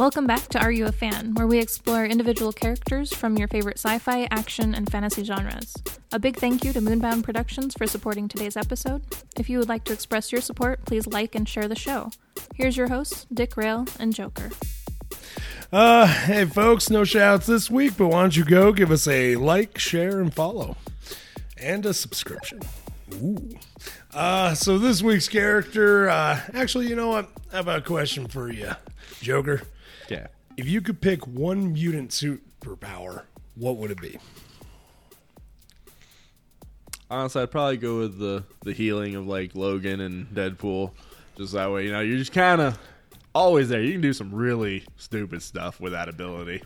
Welcome back to Are You a Fan, where we explore individual characters from your favorite sci fi, action, and fantasy genres. A big thank you to Moonbound Productions for supporting today's episode. If you would like to express your support, please like and share the show. Here's your hosts, Dick Rail and Joker. Uh, hey folks, no shouts this week, but why don't you go give us a like, share, and follow, and a subscription. Ooh. Uh, so this week's character, uh, actually, you know what? I have a question for you, Joker. Yeah. If you could pick one mutant superpower, what would it be? Honestly, I'd probably go with the the healing of like Logan and Deadpool. Just that way, you know, you're just kind of always there. You can do some really stupid stuff with that ability.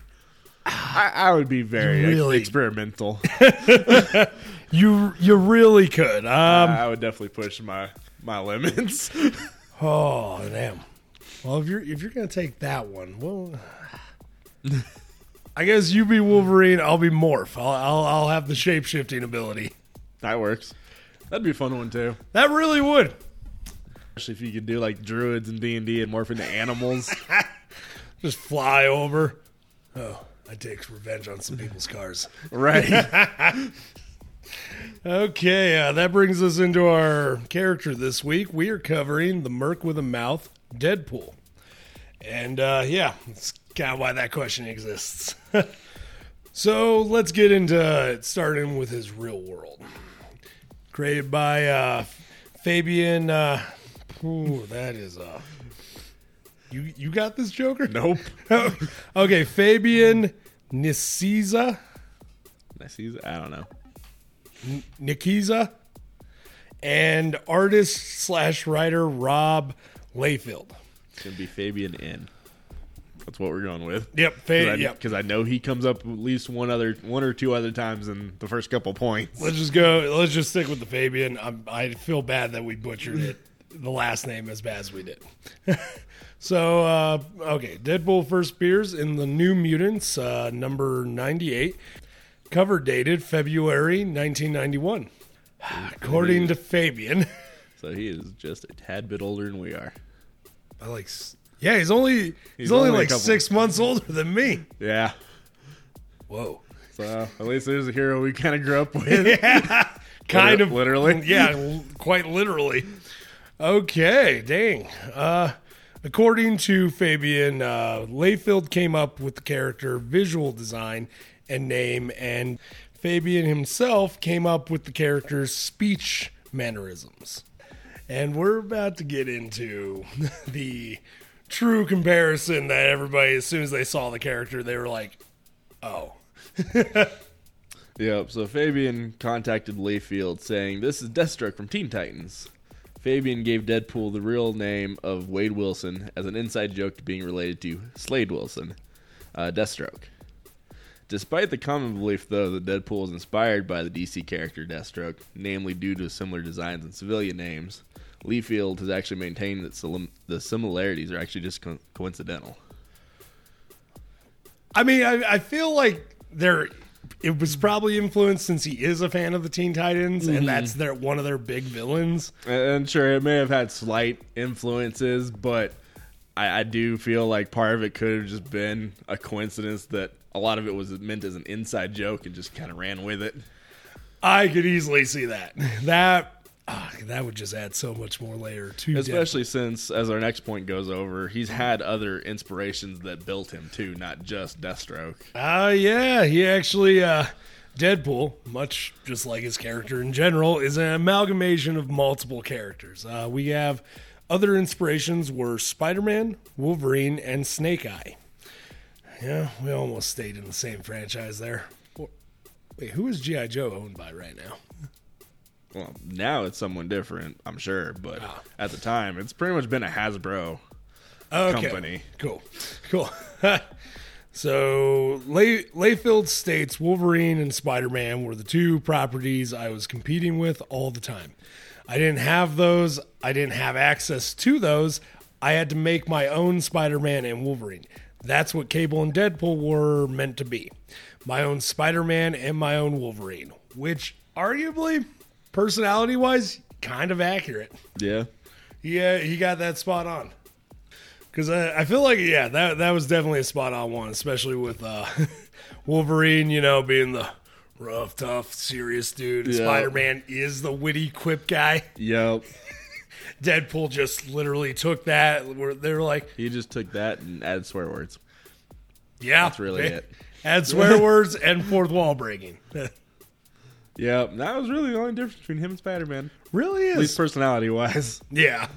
I, I would be very ex- Really? experimental. You you really could. Um, I would definitely push my my limits. oh damn. Well, if you're if you're gonna take that one, well, I guess you be Wolverine. I'll be Morph. I'll I'll, I'll have the shape shifting ability. that works. That'd be a fun one too. That really would. Especially if you could do like druids and D and D and morph into animals. Just fly over. Oh, I take revenge on some people's cars. right. Okay, uh, that brings us into our character this week. We are covering the Merc with a Mouth, Deadpool. And uh, yeah, that's kind of why that question exists. so let's get into it, starting with his real world. Created by uh, Fabian. Uh, ooh, that is. Uh, you, you got this, Joker? Nope. okay, Fabian Nicieza. See. I don't know. Nikiza and artist slash writer Rob Liefeld. It's gonna be Fabian in. That's what we're going with. Yep, Fabian. Because I, know he comes up at least one other, one or two other times in the first couple points. Let's just go. Let's just stick with the Fabian. I'm, I feel bad that we butchered it, the last name as bad as we did. so, uh, okay, Deadpool first appears in the New Mutants, uh, number 98, cover dated February 1991. According to Fabian, So he is just a tad bit older than we are. I like, yeah, he's only he's, He's only, only like six months older than me. Yeah. Whoa. So at least there's a hero we kind of grew up with. yeah. kind of literally. yeah quite literally okay dang uh according to fabian uh Liefeld came up with the character visual design and name and fabian himself came up with the character's speech mannerisms and we're about to get into the true comparison that everybody as soon as they saw the character they were like oh Yep. So Fabian contacted Liefeld saying, "This is Deathstroke from Teen Titans." Fabian gave Deadpool the real name of Wade Wilson as an inside joke to being related to Slade Wilson, uh, Deathstroke. Despite the common belief, though, that Deadpool is inspired by the DC character Deathstroke, namely due to similar designs and civilian names, Liefeld has actually maintained that sim- the similarities are actually just co- coincidental. I mean, I, I feel like there it was probably influenced since he is a fan of the Teen Titans, and mm-hmm. that's their one of their big villains. And sure, it may have had slight influences, but I, I do feel like part of it could have just been a coincidence that a lot of it was meant as an inside joke and just kind of ran with it. I could easily see that. That ah, that would just add so much more layer to Especially since, as our next point goes over, he's had other inspirations that built him too, not just Deathstroke. Uh yeah, he actually uh Deadpool, much just like his character in general, is an amalgamation of multiple characters. Uh, we have other inspirations were Spider-Man, Wolverine, and Snake Eye. Yeah, we almost stayed in the same franchise there. Wait, who is GI Joe owned by right now? Well, now it's someone different, I'm sure, but Ah. at the time, it's pretty much been a Hasbro. Okay. Company. Cool. Cool. so Lay- Liefeld states Wolverine and Spider Man were the two properties I was competing with all the time. I didn't have those. I didn't have access to those. I had to make my own Spider Man and Wolverine. That's what Cable and Deadpool were meant to be. My own Spider Man and my own Wolverine, which arguably, personality wise, kind of accurate. Yeah. Yeah, he got that spot on. Because I, I feel like yeah, that that was definitely a spot on one, especially with uh, Wolverine. You know, being the rough, tough, serious dude. Yeah. Spider Man is the witty quip guy. Yep. Deadpool just literally took that. Where they were like, He just took that and added swear words. yeah, That's really it. Add swear words and fourth wall breaking. yeah, That was really the only difference between him and Spider Man. really is, At least personality wise. Yeah.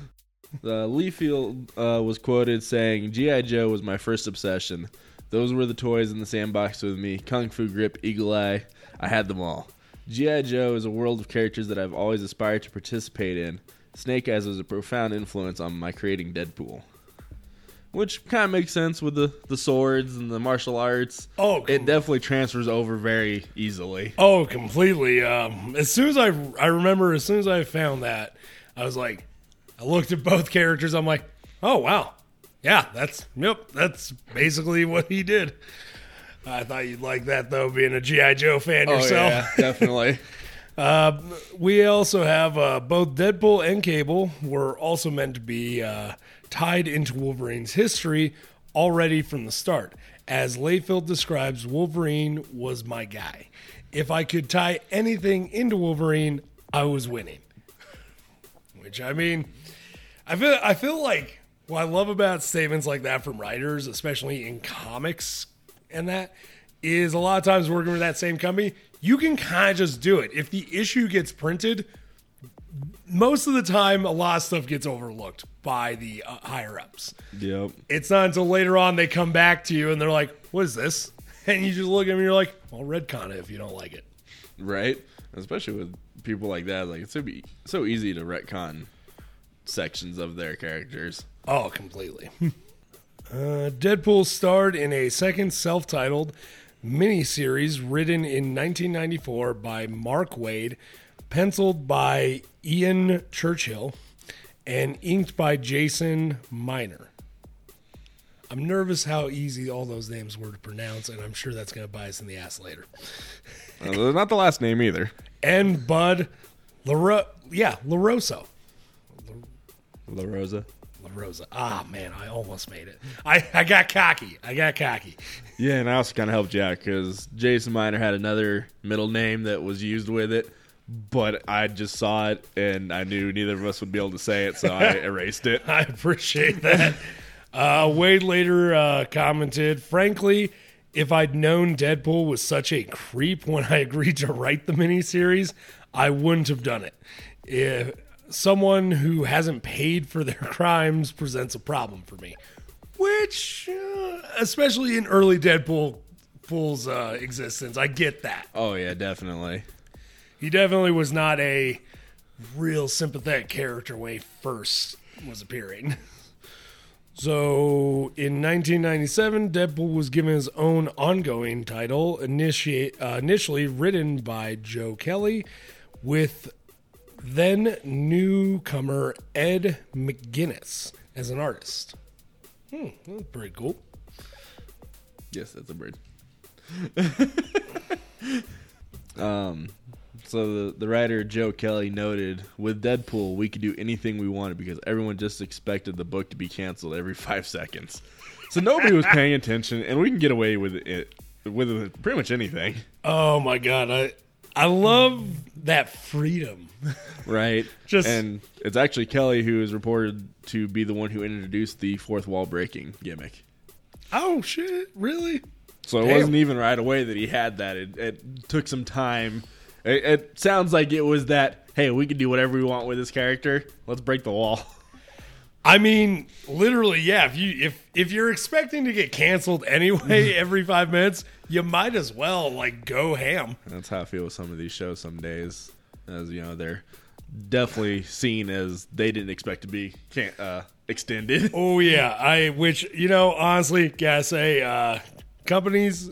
Uh, Liefeld uh, was quoted saying, G.I. Joe was my first obsession. Those were the toys in the sandbox with me. Kung Fu Grip, Eagle Eye, I had them all. G.I. Joe is a world of characters that I've always aspired to participate in. Snake Eyes was a profound influence on my creating Deadpool. Which kind of makes sense with the, the swords and the martial arts. Oh, It definitely transfers over very easily. Oh, completely. Um, as soon as I, I remember, as soon as I found that, I was like, I looked at both characters. I'm like, oh wow, yeah, that's yep, that's basically what he did. I thought you'd like that though, being a GI Joe fan yourself. Oh, yeah, definitely. Uh, we also have uh, both Deadpool and Cable were also meant to be uh, tied into Wolverine's history already from the start. As Liefeld describes, Wolverine was my guy. If I could tie anything into Wolverine, I was winning. Which I mean, I feel I feel like what I love about statements like that from writers, especially in comics and that, is a lot of times working with that same company, you can kind of just do it. If the issue gets printed, most of the time a lot of stuff gets overlooked by the uh, higher ups. yep. It's not until later on they come back to you and they're like, "What is this?" And you just look at them and you're like, "Well, retcon it if you don't like it." Right? Especially with people like that. Like, it's so, be, so easy to retcon sections of their characters. Oh, completely. uh, Deadpool starred in a second self titled miniseries written in 1994 by Mark Waid, penciled by Ian Churchill, and inked by Jason Minor. I'm nervous how easy all those names were to pronounce, and I'm sure that's going to bite us in the ass later. Uh, not the last name either. And Bud LaRo- yeah, LaRosa. La Rosa. La Rosa. Ah, man, I almost made it. I, I got cocky. I got cocky. Yeah, and I also kind of helped Jack because Jason Minor had another middle name that was used with it, but I just saw it and I knew neither of us would be able to say it, so I erased it. I appreciate that. Uh, Waid later uh, commented, frankly, if I'd known Deadpool was such a creep when I agreed to write the miniseries, I wouldn't have done it. If someone who hasn't paid for their crimes presents a problem for me, which, uh, especially in early Deadpool Pool's uh, existence, I get that. Oh yeah, definitely. He definitely was not a real sympathetic character when he first was appearing. So in 1997, Deadpool was given his own ongoing title, initiate, uh, initially written by Joe Kelly, with then newcomer Ed McGuinness as an artist. Hmm, that's pretty cool. Yes, that's a bird. um, so the the writer Joe Kelly noted, with Deadpool, we could do anything we wanted because everyone just expected the book to be canceled every five seconds. So nobody was paying attention, and we can get away with it with pretty much anything, Oh my god, I I love that freedom. right? Just- and it's actually Kelly who is reported to be the one who introduced the fourth wall breaking gimmick. Oh shit, really? So it Damn. wasn't even right away that he had that. It, it took some time. It, it sounds like it was that. Hey, we can do whatever we want with this character. Let's break the wall. I mean, literally, yeah. If you if if you're expecting to get canceled anyway every five minutes, you might as well like go ham. That's how I feel with some of these shows. Some days, as you know, they're definitely seen as they didn't expect to be can't uh, extended. Oh yeah, I which you know honestly, gotta say, uh, companies,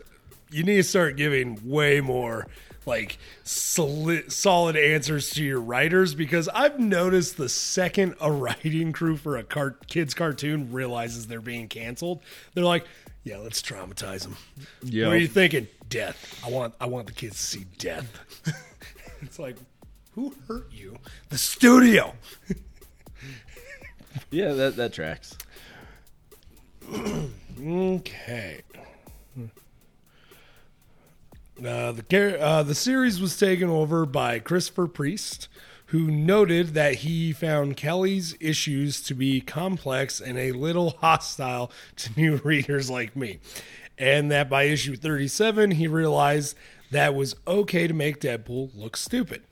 you need to start giving way more like solid, solid answers to your writers because I've noticed the second a writing crew for a car- kids cartoon realizes they're being canceled, they're like, yeah, let's traumatize them. Yeah. What are you thinking? Death. I want I want the kids to see death. it's like, who hurt you? The studio. Yeah, that that tracks. Okay. Uh, the uh, the series was taken over by Christopher Priest, who noted that he found Kelly's issues to be complex and a little hostile to new readers like me, and that by issue 37 he realized that was okay to make Deadpool look stupid.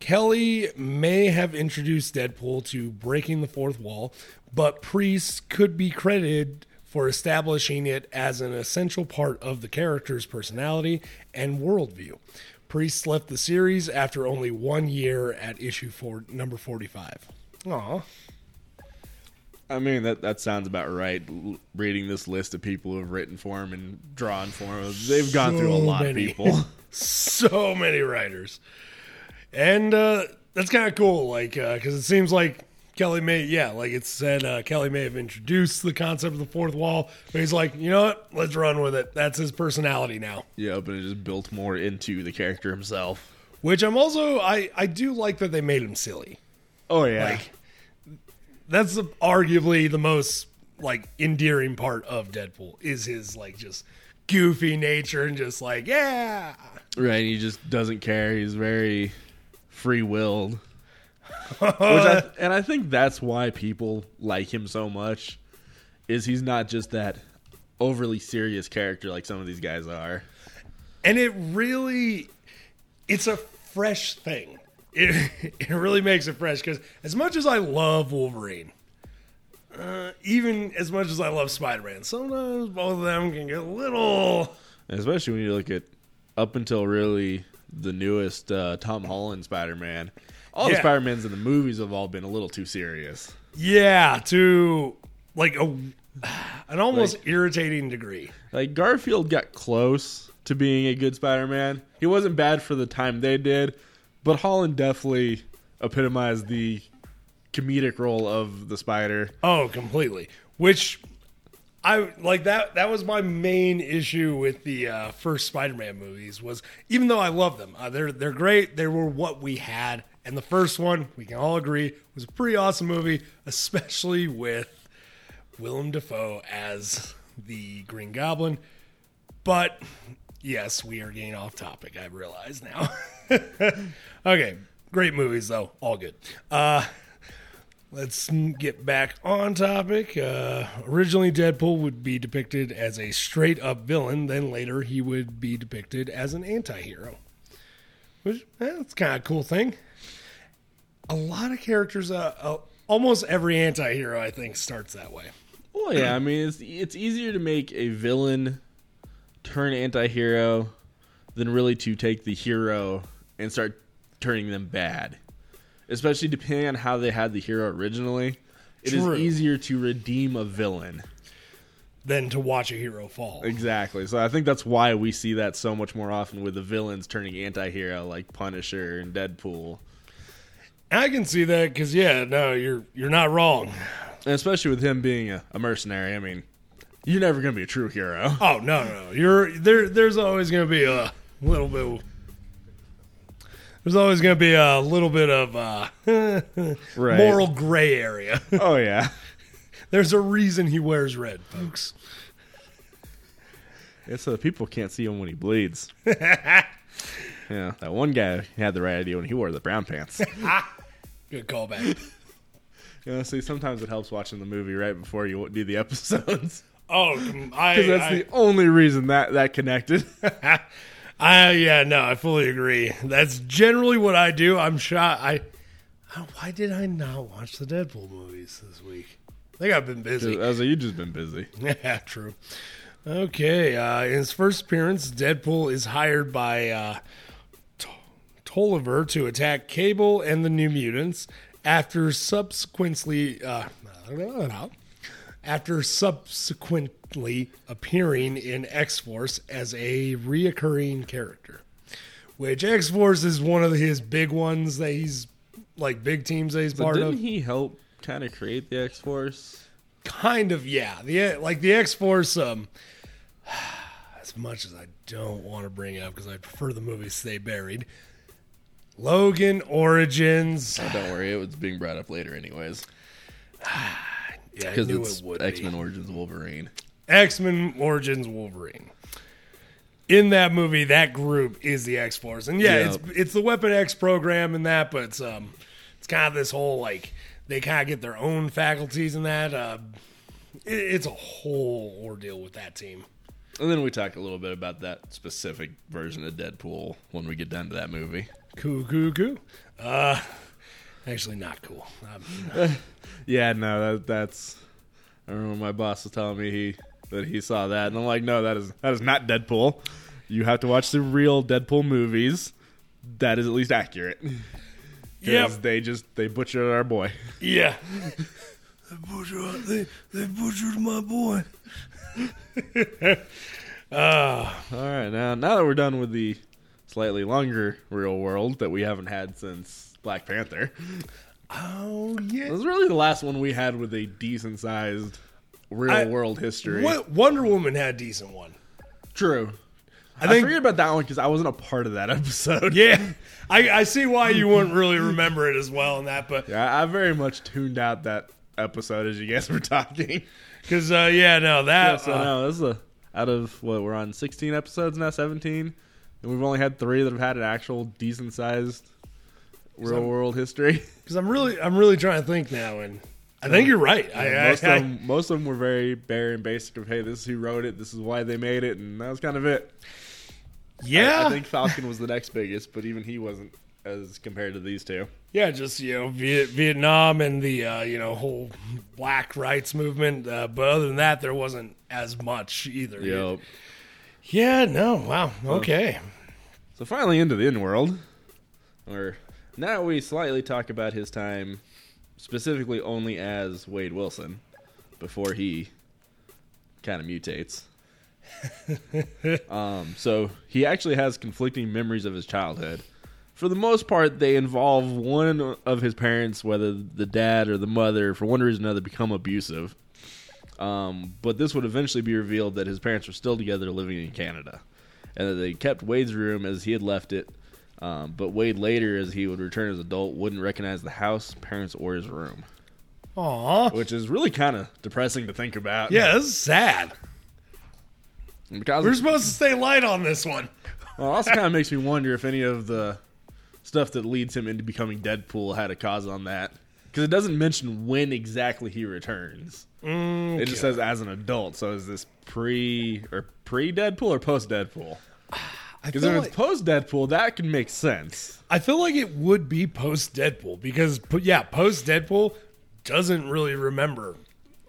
Kelly may have introduced Deadpool to breaking the fourth wall, but Priest could be credited for establishing it as an essential part of the character's personality and worldview. Priest left the series after only one year at issue four, number 45. Aw. I mean that that sounds about right. L- reading this list of people who have written for him and drawn for him, they've gone through a lot many. of people. so many writers. And uh, that's kind of cool, like, because it seems like Kelly may, yeah, like it said, uh, Kelly may have introduced the concept of the fourth wall, but he's like, you know what, let's run with it. That's his personality now. yeah, but it just built more into the character himself. Which I'm also, I, I do like that they made him silly. Oh yeah, Like, that's the, arguably the most, like, endearing part of Deadpool is his, like, just goofy nature and just like, yeah. right. He just doesn't care. He's very free willed. Which I, and I think that's why people like him so much. Is he's not just that overly serious character like some of these guys are. and it really it's a fresh thing it, it really makes it fresh because as much as i love wolverine uh, even as much as i love spider-man sometimes both of them can get a little especially when you look at up until really the newest uh, Tom Holland Spider All the Spider Mans in the movies have all been a little too serious. yeah to like a an almost irritating degree Like Garfield got close to being a good Spider Man. He wasn't bad for the time they did, but Holland definitely epitomized the comedic role of the Spider. oh completely which I like that. That was my main issue with the uh, first Spider-Man movies. Was even though I love them, uh, they're they're great. They were what we had, and the first one we can all agree was a pretty awesome movie, especially with Willem Dafoe as the Green Goblin. But yes, we are getting off topic. I realize now. okay, great movies though, all good. Uh, Let's get back on topic. Uh, originally, Deadpool would be depicted as a straight up villain, then later, he would be depicted as an anti hero. Which, eh, that's kind of a cool thing. A lot of characters, uh, uh, almost every anti hero, I think, starts that way. Well, yeah, I mean, it's it's easier to make a villain turn anti-hero than really to take the hero and start turning them bad. Especially depending on how they had the hero originally. It is True. easier to redeem a villain. Than to watch a hero fall. Exactly. So I think that's why we see that so much more often with the villains turning anti-hero like Punisher and Deadpool. I can see that because, yeah, no, you're you're not wrong. And especially with him being a, a mercenary, I mean, you're never going to be a true hero. Oh no, no, you're there. There's always going to be a little bit. There's always to be a little bit of uh, Right. moral gray area. Oh yeah. There's a reason he wears red, folks. It's so people can't see him when he bleeds. yeah, that one guy had the right idea when he wore the brown pants. Good callback. You know, see, sometimes it helps watching the movie right before you do the episodes Oh, I, because that's I, the only reason that that connected. I, yeah, no, I fully agree. That's generally what I do. I'm shot. I, I- why did I not watch the Deadpool movies this week? I think I've been busy. Like, you just been busy. Yeah, true. Okay, uh, in his first appearance, Deadpool is hired by uh, Tolliver to attack Cable and the New Mutants. After subsequently, uh, after subsequently appearing in X Force as a reoccurring character, which X Force is one of his big ones that he's like big teams that he's So part didn't of. he help kind of create the X Force? kind of yeah the like the x-force um as much as i don't want to bring it up because i prefer the movie stay buried logan origins Oh, don't worry, it was being brought up later, anyways, yeah because knew it's it X Men. Origins Wolverine. X Men Origins Wolverine. In that movie, that group is the X Force, and yeah, Yep. it's it's the Weapon X program and that, but it's um, it's kind of this whole like they kind of get their own faculties in that. Uh, it, it's a whole ordeal with that team. And then we talk a little bit about that specific version of Deadpool when we get down to that movie. Cool, cool, cool. Uh, actually, not cool. Um, Yeah, no, that, that's. I remember my boss was telling me he that he saw that, and I'm like, no, that is that is not Deadpool. You have to watch the real Deadpool movies. That is at least accurate. Yeah, they just they butchered our boy. Yeah. they, butchered, they, they butchered my boy. All right, now now that we're done with the slightly longer real world that we haven't had since Black Panther, Oh, yeah, it was really the last one we had with a decent sized real I- world history. What, Wonder Woman had a decent one. True. I, think- forget about that one because I wasn't a part of that episode. Yeah. I, I see why you wouldn't really remember it as well in that, but Yeah, I very much tuned out that episode as you guys were talking. because, uh, yeah, no, that. Yeah, so uh, no, this is a out of what we're on 16 episodes now, 17, and we've only had three that have had an actual decent sized real Some- world history. Because I'm really, I'm really trying to think now, and I think you're right. I, most I, of them, most of them were very bare and basic. Of hey, this is who wrote it, this is why they made it, and that was kind of it. yeah, I think Falcon was the next biggest, but even he wasn't as compared to these two. yeah, just you know, Viet, Vietnam and the uh, you know whole black rights movement. Uh, but other than that, there wasn't as much either. Yep. Yeah. No. Wow. Okay. So finally into the in world, or now we slightly talk about his time, specifically only as Wade Wilson, before he kind of mutates. um, so he actually has conflicting memories of his childhood. For the most part, they involve one of his parents, whether the dad or the mother, for one reason or another, become abusive. Um, but this would eventually be revealed that his parents were still together living in Canada. And that they kept Wade's room as he had left it. Um, but Wade later, as he would return as adult, wouldn't recognize the house, parents, or his room. Aw. Which is really kind of depressing to think about. Yeah, this is sad. Because We're supposed to stay light on this one. Well, also kind of makes me wonder if any of the stuff that leads him into becoming Deadpool had a cause on that. Because it doesn't mention when exactly he returns. Mm, it just says as an adult. So is this pre or pre Deadpool or post Deadpool? Because if like, it's post Deadpool, that can make sense. I feel like it would be post Deadpool because, yeah, post Deadpool doesn't really remember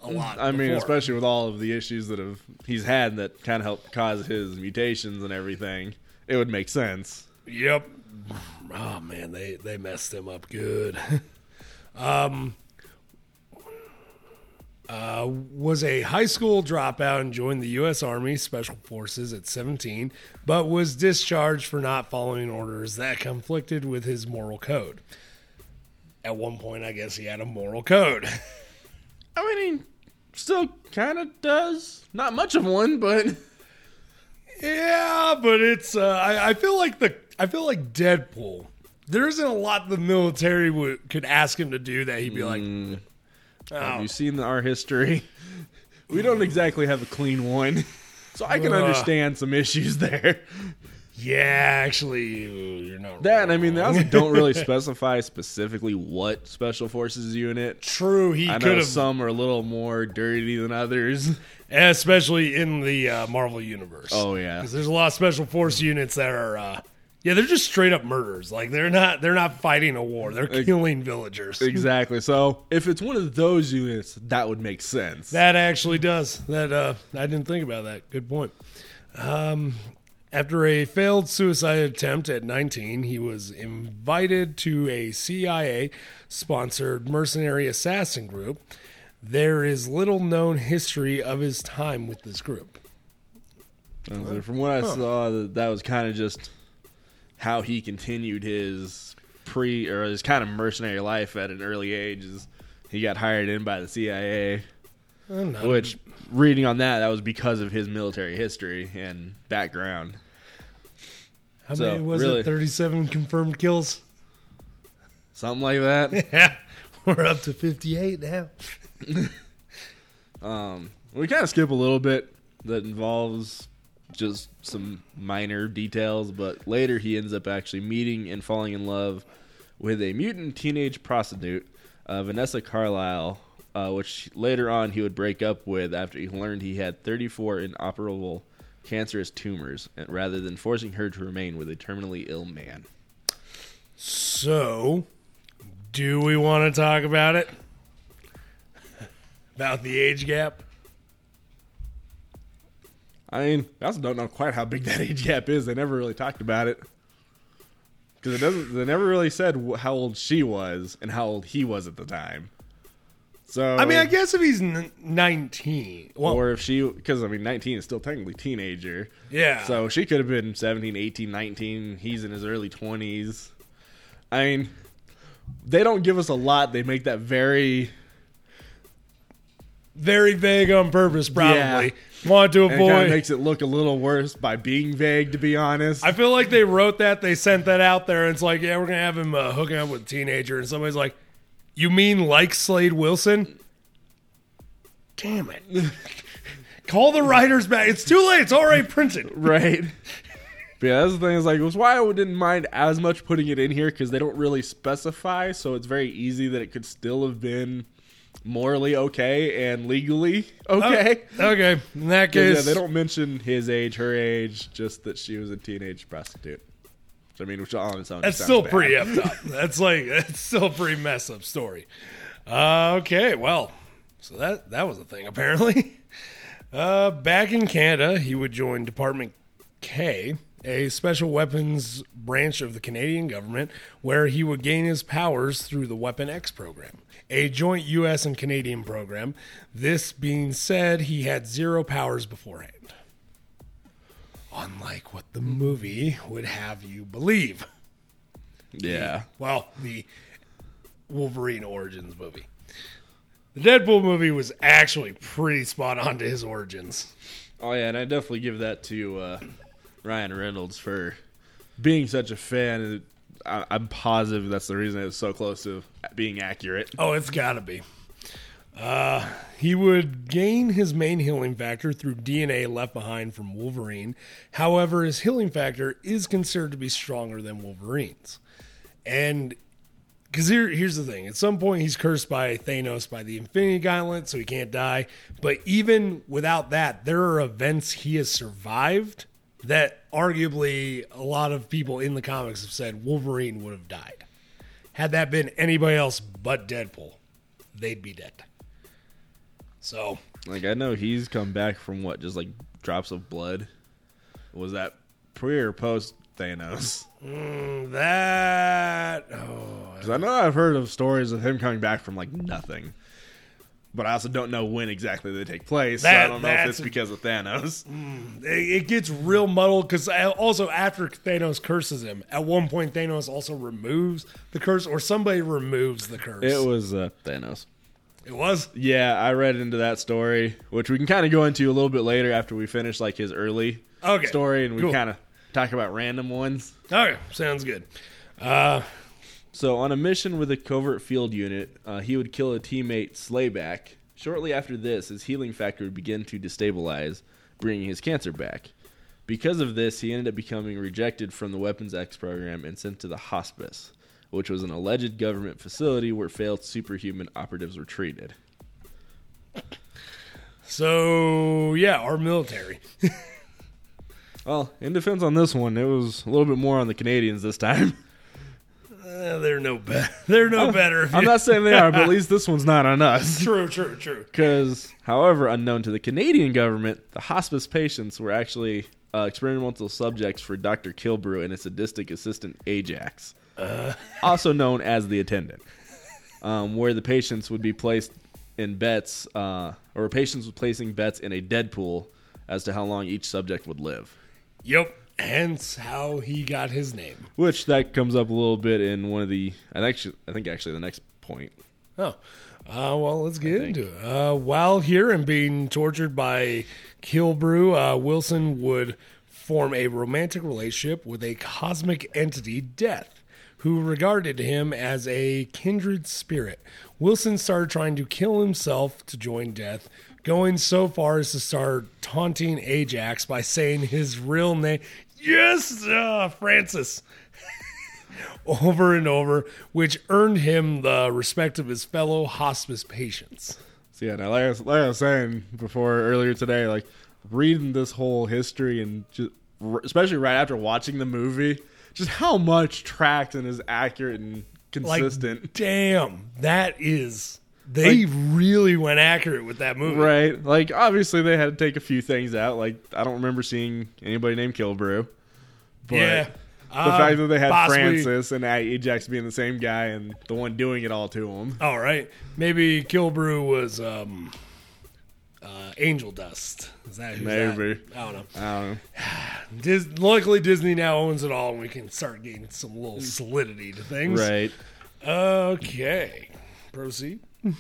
a mm, lot. I mean, especially with all of the issues that have he's had that kind of helped cause his mutations and everything, it would make sense. Yep. Oh man, they they messed him up good. um uh, was a high school dropout and joined the U.S. Army Special Forces at 17, but was discharged for not following orders that conflicted with his moral code. At one point, I guess he had a moral code. I mean, he still kind of does. Not much of one, but Yeah, but it's. Uh, I, I feel like the. I feel like Deadpool. There isn't a lot the military would could ask him to do that he'd be like, Have oh, you seen our history? We don't exactly have a clean one. So I can Ugh. understand some issues there. yeah, actually, you're not That, and I mean, they also don't really specify specifically what Special Forces unit. true. He I could know have, some are a little more dirty than others. especially in the uh, Marvel universe. Oh, yeah. because there's a lot of special force units that are. Uh, yeah, they're just straight up murders. Like they're not. They're not fighting a war. They're killing villagers. Exactly. So if it's one of those units, that would make sense. That actually does. That uh, I didn't think about that. Good point. Um, after a failed suicide attempt at 19, he was invited to a CIA sponsored mercenary assassin group. There is little known history of his time with this group. From what I saw, that was kind of just how he continued his pre or his kind of mercenary life at an early age. Is he got hired in by the CIA? I don't know. Which, reading on that, that was because of his military history and background. How so, many was really- it? 37 confirmed kills? Something like that. Yeah. We're up to 58 now. um, We kind of skip a little bit that involves just some minor details, but later he ends up actually meeting and falling in love with a mutant teenage prostitute, uh, Vanessa Carlisle, uh, which later on he would break up with after he learned he had 34 inoperable cancerous tumors, and rather than forcing her to remain with a terminally ill man. So, do we want to talk about it? about the age gap? I mean, I also don't know quite how big that age gap is. They never really talked about it because it doesn't. They never really said how old she was and how old he was at the time. So I mean, I guess if he's n- 19. Well, or if she, because I mean, nineteen is still technically teenager. yeah. So she could have been 17, 18, 19. He's in his early twenties. I mean, they don't give us a lot. They make that very very vague on purpose, probably. Yeah. Want to and it avoid. makes it look a little worse by being vague. To be honest, I feel like they wrote that, they sent that out there, and it's like, yeah, we're gonna have him uh, hooking up with a teenager, and somebody's like, "You mean like Slade Wilson?" Damn it! Call the writers back. It's too late. It's already printed. right? But yeah, that's the thing. Is like, it was why I didn't mind as much putting it in here because they don't really specify, so it's very easy that it could still have been morally okay and legally okay. Okay, in that 'Cause, yeah, they don't mention his age, her age, just that she was a teenage prostitute. I mean, which on its own, That's still bad. pretty up. That's like that's still a pretty messed up story. Uh, okay, well, so that that was a thing apparently. Uh, back in Canada, he would join Department K, a special weapons branch of the Canadian government, where he would gain his powers through the Weapon X program, a joint U.S. and Canadian program. This being said, he had zero powers beforehand. Unlike what the movie would have you believe. Yeah, Well, the Wolverine Origins movie. The Deadpool movie was actually pretty spot on to his origins. Oh yeah, and I definitely give that to uh, Ryan Reynolds for being such a fan. I, I'm positive that's the reason it's so close to being accurate. Oh, it's got to be. Uh, he would gain his main healing factor through DNA left behind from Wolverine. However, his healing factor is considered to be stronger than Wolverine's. And because here, here's the thing: at some point, he's cursed by Thanos by the Infinity Gauntlet, so he can't die. But even without that, there are events he has survived that arguably a lot of people in the comics have said Wolverine would have died. Had that been anybody else but Deadpool, they'd be dead. So Like I know he's come back from what, just like drops of blood. Was that pre or post Thanos? mm, that oh, Because I know I've heard of stories of him coming back from like nothing, but I also don't know when exactly they take place. so I don't know if it's because of Thanos. it it gets real muddled because also after Thanos curses him, at one point Thanos also removes the curse, or somebody removes the curse. It was uh, Thanos. It was Yeah, I read into that story, which we can kind of go into a little bit later after we finish like his early Okay, story, and we cool. kind of talk about random ones. okay. Sounds good. Uh, So, on a mission with a covert field unit, uh, he would kill a teammate Slayback. Shortly after this, his healing factor would begin to destabilize, bringing his cancer back. Because of this, he ended up becoming rejected from the Weapons X program and sent to the hospice, which was an alleged government facility where failed superhuman operatives were treated. so yeah, our military. Well, in defense on this one, it was a little bit more on the Canadians this time. Uh, they're no better. They're no better. I'm not saying they are, but at least this one's not on us. true, true, true. Because, however, unknown to the Canadian government, the hospice patients were actually uh, experimental subjects for Dr. Killebrew and his sadistic assistant Ajax, also known as the attendant, um, where the patients would be placed in bets, uh, or patients was placing bets in a dead pool as to how long each subject would live. Yep. Hence how he got his name. Which that comes up a little bit in one of the, I think, I think actually the next point. Oh, uh, well, let's get into it. Uh, while here and being tortured by Killebrew, uh, Wilson would form a romantic relationship with a cosmic entity, Death, who regarded him as a kindred spirit. Wilson started trying to kill himself to join Death, going so far as to start taunting Ajax by saying his real name. Yes, uh, Francis. over and over, which earned him the respect of his fellow hospice patients. So yeah, now like I, was, like I was saying before earlier today, like reading this whole history and just especially right after watching the movie, just how much tracked and is accurate and consistent. Like, damn, that is they like, really went accurate with that movie, right? Like obviously they had to take a few things out. Like I don't remember seeing anybody named Killebrew. But yeah. The uh, fact that they had possibly, Francis and Ajax being the same guy and the one doing it all to him. All right. Maybe Killebrew was um, uh, Angel Dust. Is that who's Maybe. That? I don't know. I don't know. Dis- luckily, Disney now owns it all, and we can start getting some little solidity to things. Right. Okay. Proceed.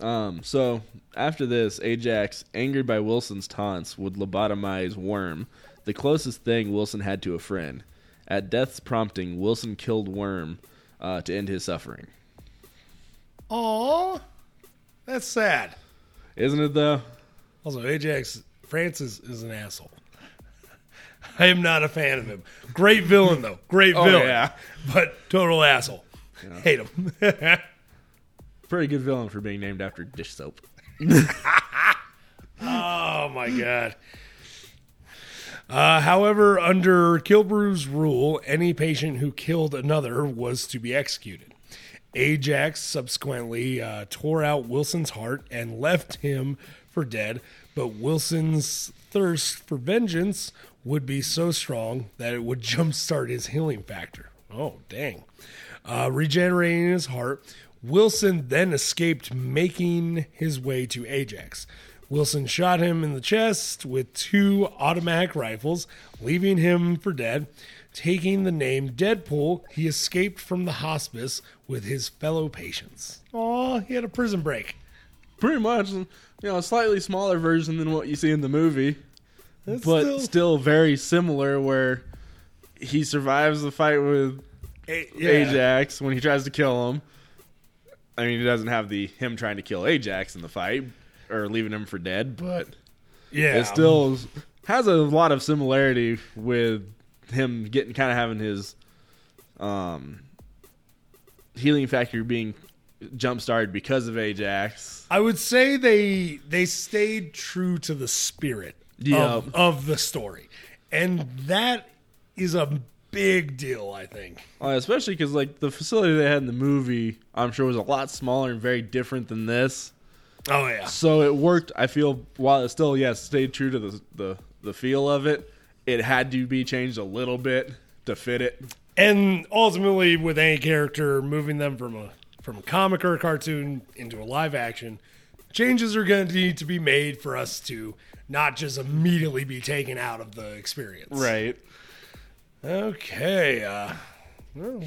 Um, so after this, Ajax, angered by Wilson's taunts, would lobotomize Worm, the closest thing Wilson had to a friend. At death's prompting, Wilson killed Worm uh, to end his suffering. Aw, that's sad. Isn't it though? Also, Ajax Francis is an asshole. I am not a fan of him. Great villain though. Great oh, villain. Yeah. But total asshole. Yeah. Hate him. Pretty good villain for being named after dish soap. oh my god. Uh, however, under Killebrew's rule, any patient who killed another was to be executed. Ajax subsequently uh, tore out Wilson's heart and left him for dead, but Wilson's thirst for vengeance would be so strong that it would jumpstart his healing factor. Oh, dang. Uh, regenerating his heart, Wilson then escaped, making his way to Ajax. Wilson shot him in the chest with two automatic rifles, leaving him for dead. Taking the name Deadpool, he escaped from the hospice with his fellow patients. Oh, he had a prison break. Pretty much, you know, a slightly smaller version than what you see in the movie, That's but still, still very similar. Where he survives the fight with A- yeah. Ajax when he tries to kill him. I mean, he doesn't have the him trying to kill Ajax in the fight, or leaving him for dead, but Yeah, it still has a lot of similarity with him getting kind of having his um, healing factor being jump started because of Ajax. I would say they they stayed true to the spirit Yeah. of, of the story, and that is a big deal. I think. Uh, especially because like the facility they had in the movie, I'm sure was a lot smaller and very different than this. Oh yeah, So it worked. I feel while it still yes stayed true to the the the feel of it. It had to be changed a little bit to fit it. and ultimately with any character moving them from a from a comic or a cartoon into a live action, changes are going to need to be made for us to not just immediately be taken out of the experience. Right. Okay. Uh, well,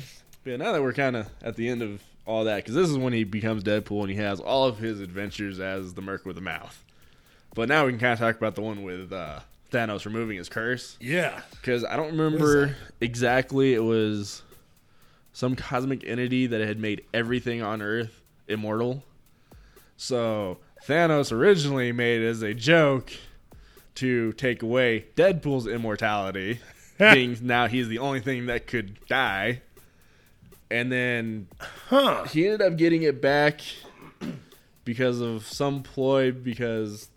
yeah, now that we're kind of at the end of all that, because this is when he becomes Deadpool and he has all of his adventures as the Merc with a mouth. But now we can kind of talk about the one with uh, Thanos removing his curse. yeah. Because I don't remember exactly. It was some cosmic entity that had made everything on Earth immortal. So Thanos originally made it as a joke to take away Deadpool's immortality, being now he's the only thing that could die. And then Huh. he ended up getting it back because of some ploy because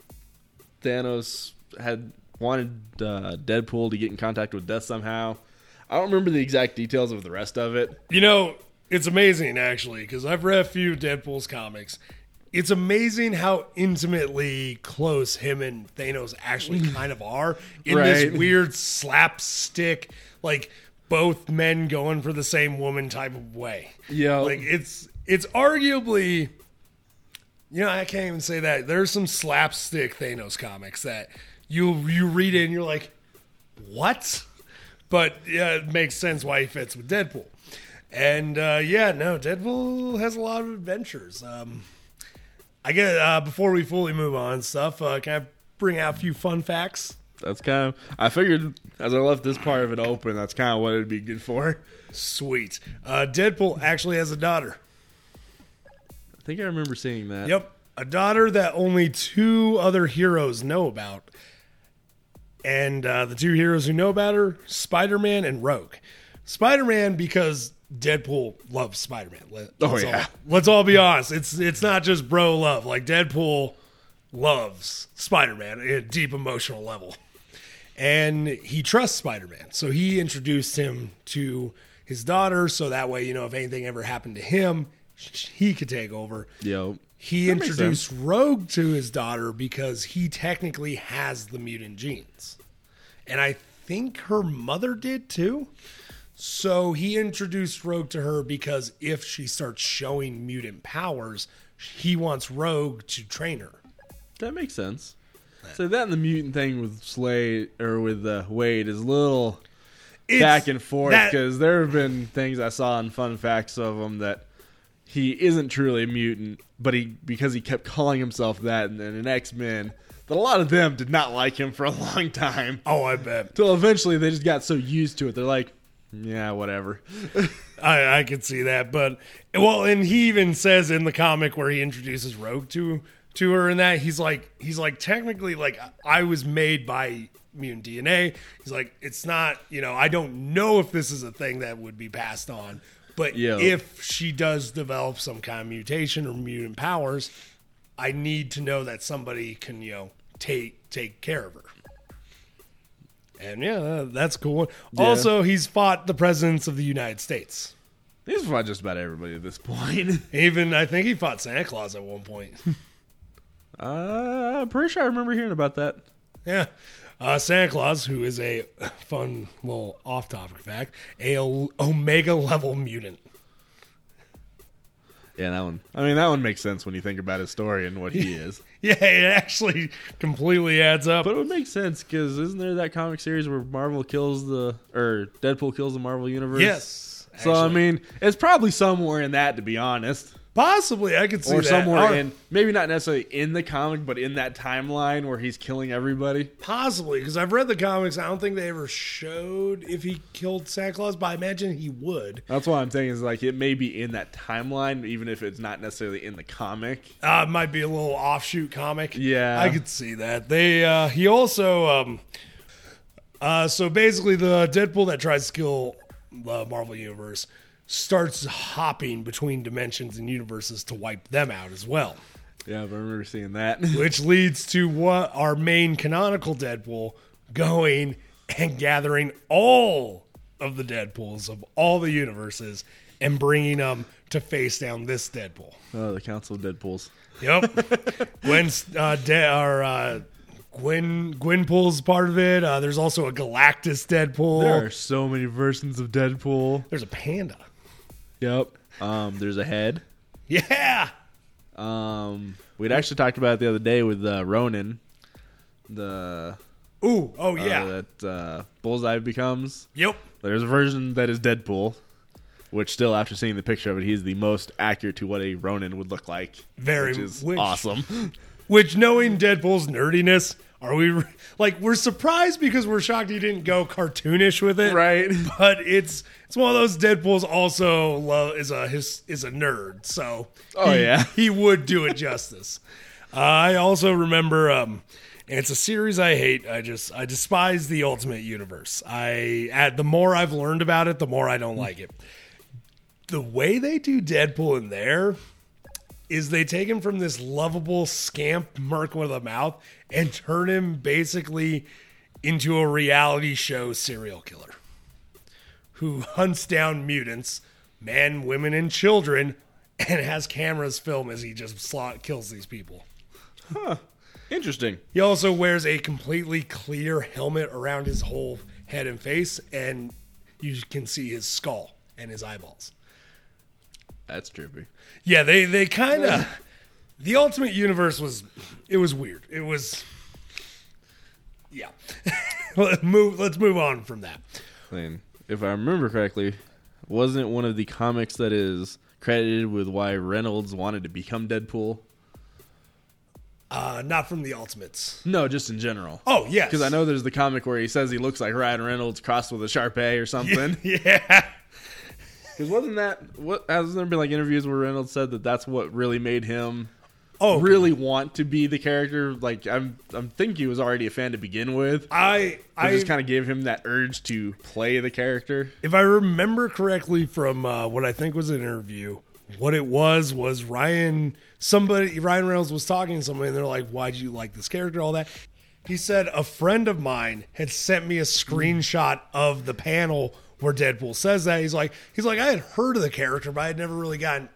Thanos had wanted uh, Deadpool to get in contact with Death somehow. I don't remember the exact details of the rest of it. You know, it's amazing actually because I've read a few Deadpool's comics. It's amazing how intimately close him and Thanos actually kind of are in Right. this weird slapstick, like both men going for the same woman type of way. Yeah. like it's it's arguably, you know, I can't even say that. There's some slapstick Thanos comics that you you read it and you're like, what? But yeah, it makes sense why he fits with Deadpool. And uh, yeah, no, Deadpool has a lot of adventures. Um, I get uh, before we fully move on stuff. Uh, can I bring out a few fun facts? That's kind of. I figured as I left this part of it open, that's kind of what it'd be good for. Sweet. Uh, Deadpool actually has a daughter. I think I remember seeing that. Yep. a daughter that only two other heroes know about. And uh, the two heroes who know about her, Spider Man and Rogue. Spider Man, because Deadpool loves Spider Man. Let, Oh, let's yeah. all, let's all be honest. It's it's not just bro love. Like Deadpool loves Spider Man at a deep emotional level, and he trusts Spider Man. So he introduced him to his daughter, so that way you know if anything ever happened to him, he could take over. Yo. He That introduced Rogue to his daughter because he technically has the mutant genes. And I think her mother did too. So he introduced Rogue to her because if she starts showing mutant powers, he wants Rogue to train her. That makes sense. So that and the mutant thing with Slade or with uh, Wade is a little It's- back and forth because there have been things I saw in fun facts of him that he isn't truly a mutant, but he because he kept calling himself that and then in X Men that a lot of them did not like him for a long time. oh, I bet. Till eventually they just got so used to it, they're like, yeah, whatever. I, I could see that, but well, and he even says in the comic where he introduces Rogue to to her, and that he's like he's like technically like I was made by mutant DNA. He's like it's not you know I don't know if this is a thing that would be passed on, but Yeah. if she does develop some kind of mutation or mutant powers, I need to know that somebody can you know take take care of her. And yeah, that's cool. Also, he's fought the presidents of the United States. He's fought just about everybody at this point. Even I think he fought Santa Claus at one point. uh, I'm pretty sure I remember hearing about that. yeah. Uh, Santa Claus, who is a fun little off-topic fact, a Omega level mutant. Yeah, that one. I mean, that one makes sense when you think about his story and what he is. Yeah, it actually completely adds up. But it would make sense because isn't there that comic series where Marvel kills the or Deadpool kills the Marvel universe? yes. So I mean, it's probably somewhere in that, to be honest, possibly I could see or that. somewhere Or in maybe not necessarily in the comic, but in that timeline where he's killing everybody. possibly because I've read the comics. I don't think they ever showed if he killed Santa Claus, but I imagine he would. That's what I'm saying is like it may be in that timeline, even if it's not necessarily in the comic. Uh, it might be a little offshoot comic. Yeah. I could see that. They uh, he also um, uh, so basically the Deadpool that tries to kill the Marvel universe starts hopping between dimensions and universes to wipe them out as well, Yeah, I remember seeing that. which leads to what our main canonical Deadpool going and gathering all of the Deadpools of all the universes and bringing them to face down this Deadpool. oh, the Council of Deadpools. Yep. Gwen's uh, de- or uh, Gwen Gwenpool's part of it. Uh, there's also a Galactus Deadpool. There are so many versions of Deadpool. There's a panda. Yep. Um, there's a head. Yeah. Um, we'd actually talked about it the other day with uh, Ronin, the Ooh. Oh uh, yeah. that uh, Bullseye becomes. yep. There's a version that is Deadpool, which still, after seeing the picture of it, he's the most accurate to what a Ronin would look like. Very- which is which- awesome. Which, knowing Deadpool's nerdiness, are we like we're surprised because we're shocked he didn't go cartoonish with it, right? But it's it's one of those Deadpool's also lo- is a his is a nerd, so Oh, he, yeah. he would do it justice. Uh, I also remember um, and it's a series I hate. I just I despise the Ultimate Universe. I at the more I've learned about it, the more I don't like it. The way they do Deadpool in there is they take him from this lovable scamp merc with a mouth and turn him basically into a reality show serial killer who hunts down mutants, men, women, and children, and has cameras film as he just slot kills these people. Huh. Interesting. He also wears a completely clear helmet around his whole head and face, and you can see his skull and his eyeballs. That's trippy. Yeah, they they kind of the Ultimate Universe was it was weird. It was yeah. let's move. Let's move on from that. And if I remember correctly, wasn't one of the comics that is credited with why Reynolds wanted to become Deadpool? Uh, not from the Ultimates. No, just in general. Oh yes, Because I know there's the comic where he says he looks like Ryan Reynolds crossed with a Shar-Pei or something. Yeah, Because wasn't that what? Hasn't there been like interviews where Reynolds said that that's what really made him Oh, really want to be the character. Like I'm, I'm think he was already a fan to begin with. I I I just kind of gave him that urge to play the character. if I remember correctly from uh, what I think was an interview, what it was was Ryan somebody Ryan Reynolds was talking to somebody and they're like, why do you like this character?" All that. He said a friend of mine had sent me a screenshot of the panel where Deadpool says that. He's like, he's like, I had heard of the character, but I had never really gotten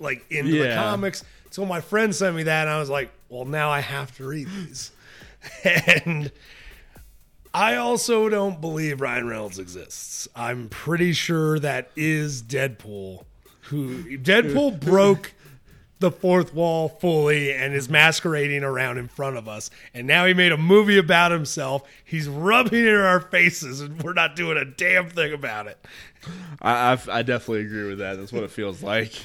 like into the comics. So my friend sent me that, and I was like, well, now I have to read these. and I also don't believe Ryan Reynolds exists. I'm pretty sure that is Deadpool. Who Deadpool broke the fourth wall fully and is masquerading around in front of us. And now he made a movie about himself. He's rubbing it in our faces, and we're not doing a damn thing about it. I, I've, I definitely agree with that. That's what it feels like.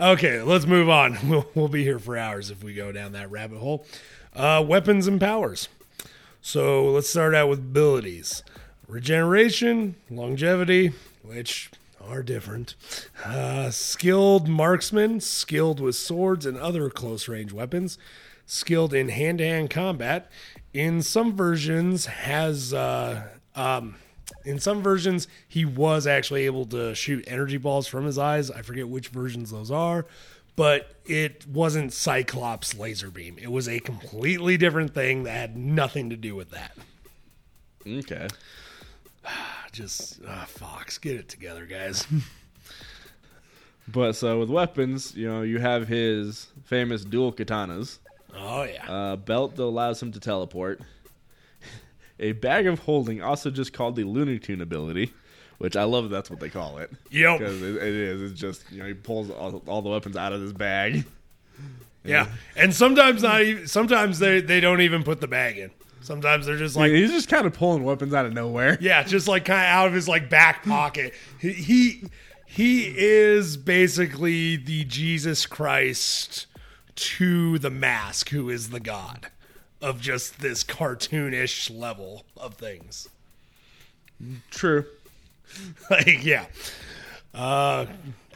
Okay, let's move on. We'll, we'll be here for hours if we go down that rabbit hole. Uh, weapons and powers. So let's start out with abilities regeneration, longevity, which are different. Uh, skilled marksman, skilled with swords and other close range weapons, skilled in hand to hand combat. In some versions, has uh, um, in some versions he was actually able to shoot energy balls from his eyes. I forget which versions those are, but it wasn't Cyclops laser beam. It was a completely different thing that had nothing to do with that. okay. Just uh, Fox, get it together, guys. But so with weapons, you know, you have his famous dual katanas, oh yeah. a belt that allows him to teleport, a bag of holding, also just called the Looney Tune ability, which I love. That's what they call it Yep. because it, it is. It's just you know he pulls all, all the weapons out of this bag. Yeah, and sometimes not even. Sometimes they they don't even put the bag in. Sometimes they're just Like like, he's just kind of pulling weapons out of nowhere. yeah, just like kind of out of his like back pocket. He he, he is basically the Jesus Christ to the mask, who is the God of just this cartoonish level of things. True. Like yeah. Uh.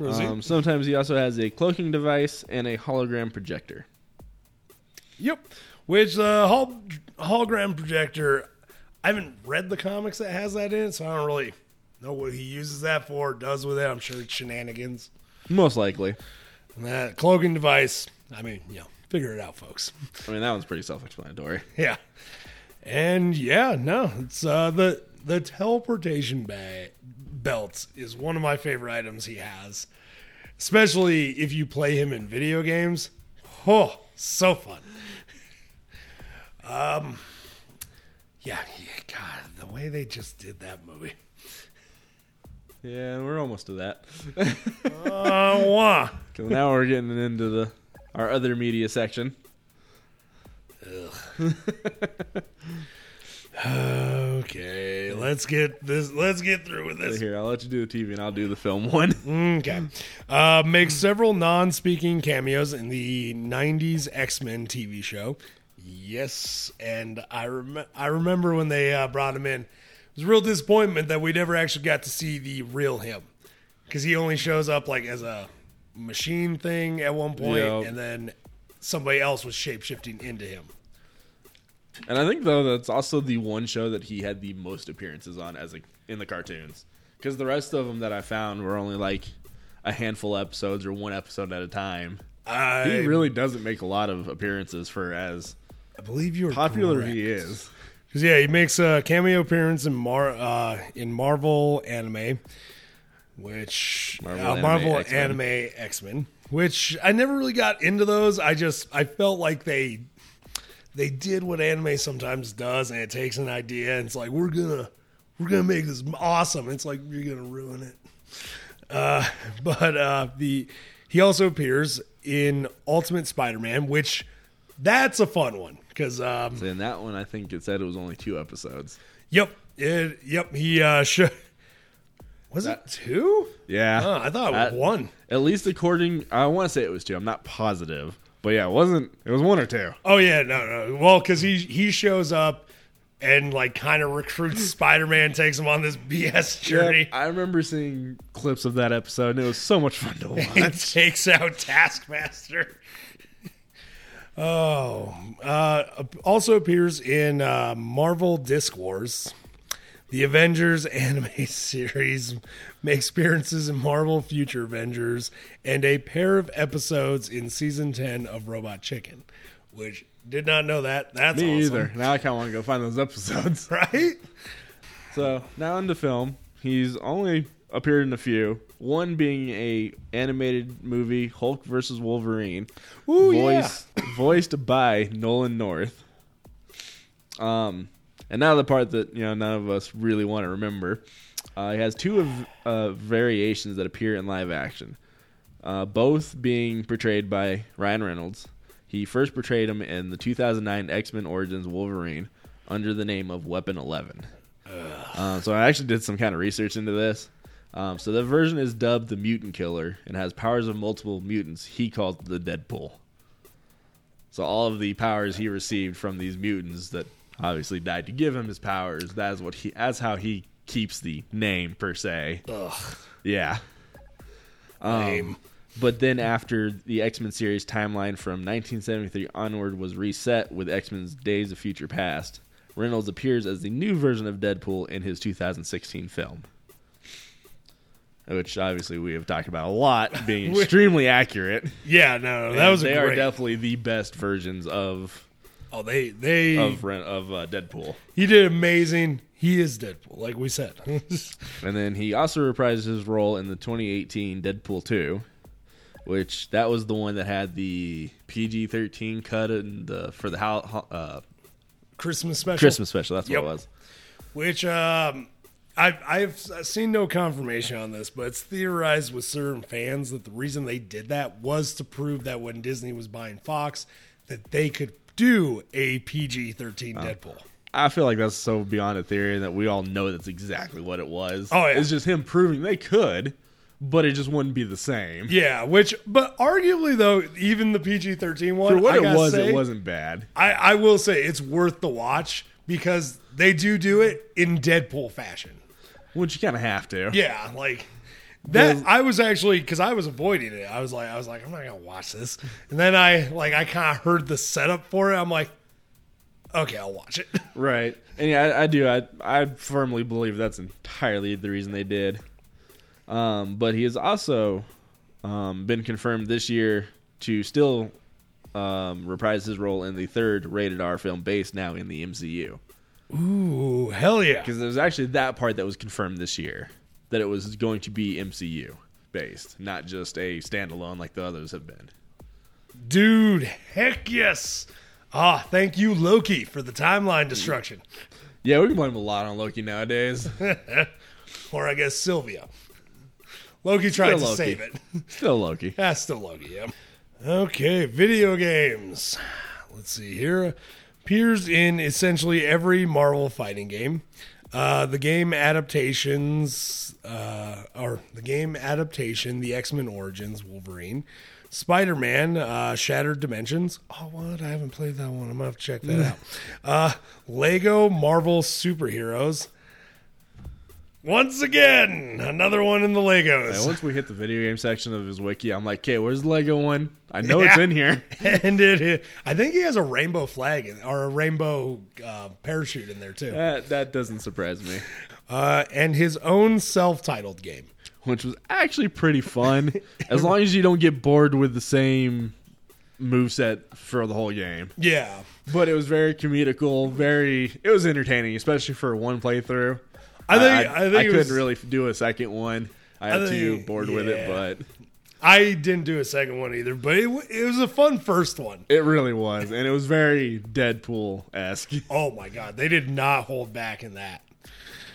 Um, sometimes he also has a cloaking device and a hologram projector. Yep. Which the hol- hologram projector, I haven't read the comics that has that in, it, so I don't really know what he uses that for, does with it. I'm sure it's shenanigans. Most likely. And that cloaking device, I mean, you know, figure it out, folks. I mean, that one's pretty self-explanatory. yeah. And yeah, no, it's uh, the the teleportation ba- belt is one of my favorite items he has, especially if you play him in video games. Oh, so fun. Um, yeah, yeah, God, the way they just did that movie. Yeah, we're almost to that. Uh, wah. now we're getting into the our other media section. Okay, let's get this. Let's get through with this. Here, I'll let you do the TV and I'll do the film one. Okay. Uh, makes several non speaking cameos in the 90s X Men TV show. Yes. And I, rem- I remember when they uh, brought him in, it was a real disappointment that we never actually got to see the real him. Because he only shows up like as a machine thing at one point, Yeah. and then somebody else was shape shifting into him. And I think though that's also the one show that he had the most appearances on as a, in the cartoons, because the rest of them that I found were only like a handful of episodes or one episode at a time. I, He really doesn't make a lot of appearances for as I believe you're popular correct. he is. 'Cause, yeah, he makes a cameo appearance in Mar uh, in Marvel anime, which Marvel uh, anime Marvel X-Men. anime X Men, which I never really got into those. I just I felt like they they did what anime sometimes does, and it takes an idea and it's like we're gonna we're gonna make this awesome. It's like you're gonna ruin it. Uh, but uh, the he also appears in Ultimate Spider-Man, which that's a fun one because um, So in that one, I think it said it was only two episodes. Yep. It, yep. He uh was it two? Yeah, Oh, I thought it was That- one. At least according, I want to say it was two. I'm not positive, but yeah, it wasn't. It was one or two. Oh yeah, no, no. Well, because he he shows up and like kind of recruits Spider-Man, takes him on this BS journey. I remember seeing clips of that episode, and it was so much fun to watch. takes out Taskmaster. Oh, uh, also appears in uh, Marvel Disc Wars. The Avengers anime series makes appearances in Marvel Future Avengers and a pair of episodes in season 10 of Robot Chicken, which did not know that. That's Me awesome. either. Now I kind of want to go find those episodes. Right? So now in the film, he's only appeared in a few. One being a animated movie, Hulk versus Wolverine, Ooh, voiced voiced by Nolan North. Um, and now the part that you know none of us really want to remember. Uh, he has two of uh, variations that appear in live action, uh, both being portrayed by Ryan Reynolds. He first portrayed him in the 2009 X Men Origins Wolverine under the name of Weapon Eleven. Uh, so I actually did some kind of research into this. Um, so the version is dubbed the Mutant Killer and has powers of multiple mutants. He calls the Deadpool. So all of the powers he received from these mutants that obviously died to give him his powers. That is what he. That's how he keeps the name per se. Ugh. Yeah. Um, Lame. but then after the X Men series timeline from 1973 onward was reset with X Men's Days of Future Past, Reynolds appears as the new version of Deadpool in his 2016 film. Which obviously we have talked about a lot, being extremely accurate. Yeah, no, that was they great. are definitely the best versions of oh, they they of of uh, Deadpool. he did amazing. He is Deadpool, like we said. And then he also reprised his role in the 2018 Deadpool 2, which that was the one that had the PG-13 cut and the for the how, how- uh, Christmas special. Christmas special. That's Yep. what it was. Which um, I've I've seen no confirmation on this, but it's theorized with certain fans that the reason they did that was to prove that when Disney was buying Fox, that they could do a PG thirteen oh. Deadpool. I feel like that's so beyond a theory that we all know that's exactly what it was. Oh, yeah. It's just him proving they could, but it just wouldn't be the same. Yeah, which but arguably though, even the PG thirteen one, For what I it was, say, it wasn't bad. I, I will say it's worth the watch because they do do it in Deadpool fashion. Which you kind of have to. Yeah, like that. Well- I was actually because I was avoiding it. I was like, I was like, I'm not gonna watch this. And then I like I kind of heard the setup for it. I'm like, okay, I'll watch it. Right. And yeah, I, I do. I I firmly believe that's entirely the reason they did. Um, but he has also um, been confirmed this year to still um, reprise his role in the third rated R film based now in the MCU. Ooh, hell yeah! Because there's actually that part that was confirmed this year that it was going to be MCU based, not just a standalone like the others have been. Dude, heck yes! Ah, thank you, Loki, for the timeline destruction, Yeah, we can blame a lot on Loki nowadays. or I guess Sylvia. Loki tried Still to Loki. save it. Still Loki. That's still Loki, yeah. Okay, video games. Let's see here. Appears in essentially every Marvel fighting game. Uh, the game adaptations, uh, or the game adaptation, the X Men Origins Wolverine, Spider Man, uh, Shattered Dimensions. Oh, what? I haven't played that one. I'm gonna have to check that out. Uh, Lego Marvel Superheroes. Once again, another one in the Legos. Yeah, once we hit the video game section of his wiki, I'm like, okay, where's the Lego one? I know it's in here. and it, I think he has a rainbow flag in, or a rainbow uh, parachute in there too, That that doesn't surprise me. uh, and his own self-titled game. Which was actually pretty fun, as long as you don't get bored with the same moveset for the whole game. Yeah, But it was very comedical, very it was entertaining, especially for one playthrough. I think I, think it couldn't was- really do a second one. I I too think- bored with it, but I didn't do a second one either, but it, it was a fun first one. it really was, and it was very Deadpool esque. Oh my god, they did not hold back in that.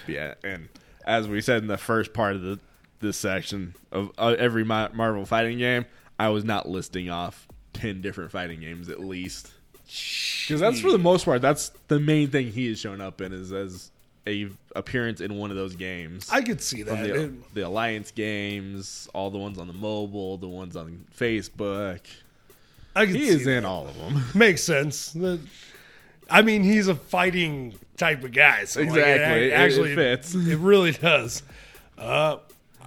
Yeah, and as we said in the first part of the this section of uh, every Marvel fighting game, I was not listing off ten different fighting games at least, because that's for the most part that's the main thing he has shown up in is as a appearance in one of those games. I could see that. the, It- the Alliance games, all the ones on the mobile, the ones on Facebook. I could He see is that. in all of them. Makes sense. I mean, he's a fighting type of guy, so Exactly. ac- It- it actually, fits. It really does. Uh,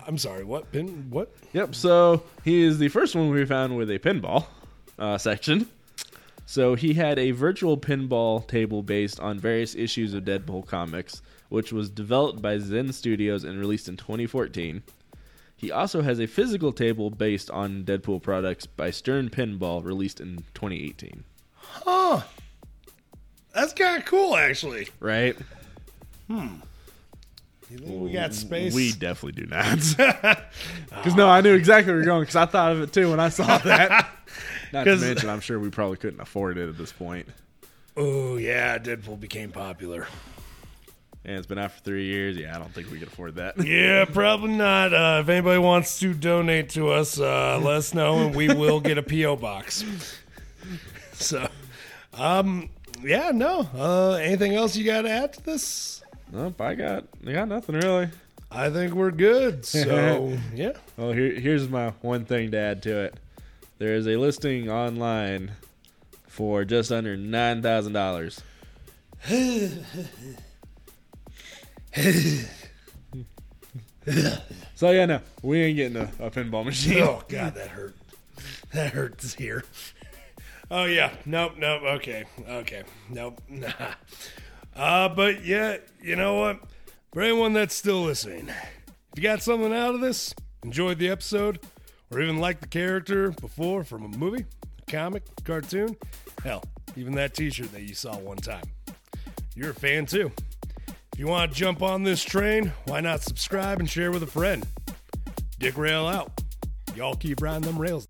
I'm sorry. What? Pin? What? Yep. So he is the first one we found with a pinball uh, section. So he had a virtual pinball table based on various issues of Deadpool comics, which was developed by Zen Studios and released in 2014. He also has a physical table based on Deadpool products by Stern Pinball, released in 2018. Huh. That's kind of cool, actually. Right? Hmm. You think we got space? We definitely do not. Because no, I knew exactly where you're going. Because I thought of it too when I saw that. Not to mention, I'm sure we probably couldn't afford it at this point. oh yeah, Deadpool became popular. And it's been out for three years. Yeah, I don't think we could afford that. Yeah, probably not. Uh, if anybody wants to donate to us, uh, let us know, and we will get a PO box. So, um, yeah, no. Uh, anything else you got to add to this? Nope, I got, I got nothing really. I think we're good. So, yeah. Well, here, here's my one thing to add to it. There is a listing online for just under nine thousand dollars. so yeah, no, we ain't getting a, a pinball machine. Oh God, that hurt. That hurts here. Oh yeah. Nope. Nope. Okay. Okay. Nope. Nah. Uh, but yeah, you know what? For anyone that's still listening, if you got something out of this, enjoyed the episode, or even liked the character before from a movie, a comic, cartoon, hell, even that T-shirt that you saw one time, you're a fan too. If you want to jump on this train, why not subscribe and share with a friend? Dick Rail out. Y'all keep riding them rails.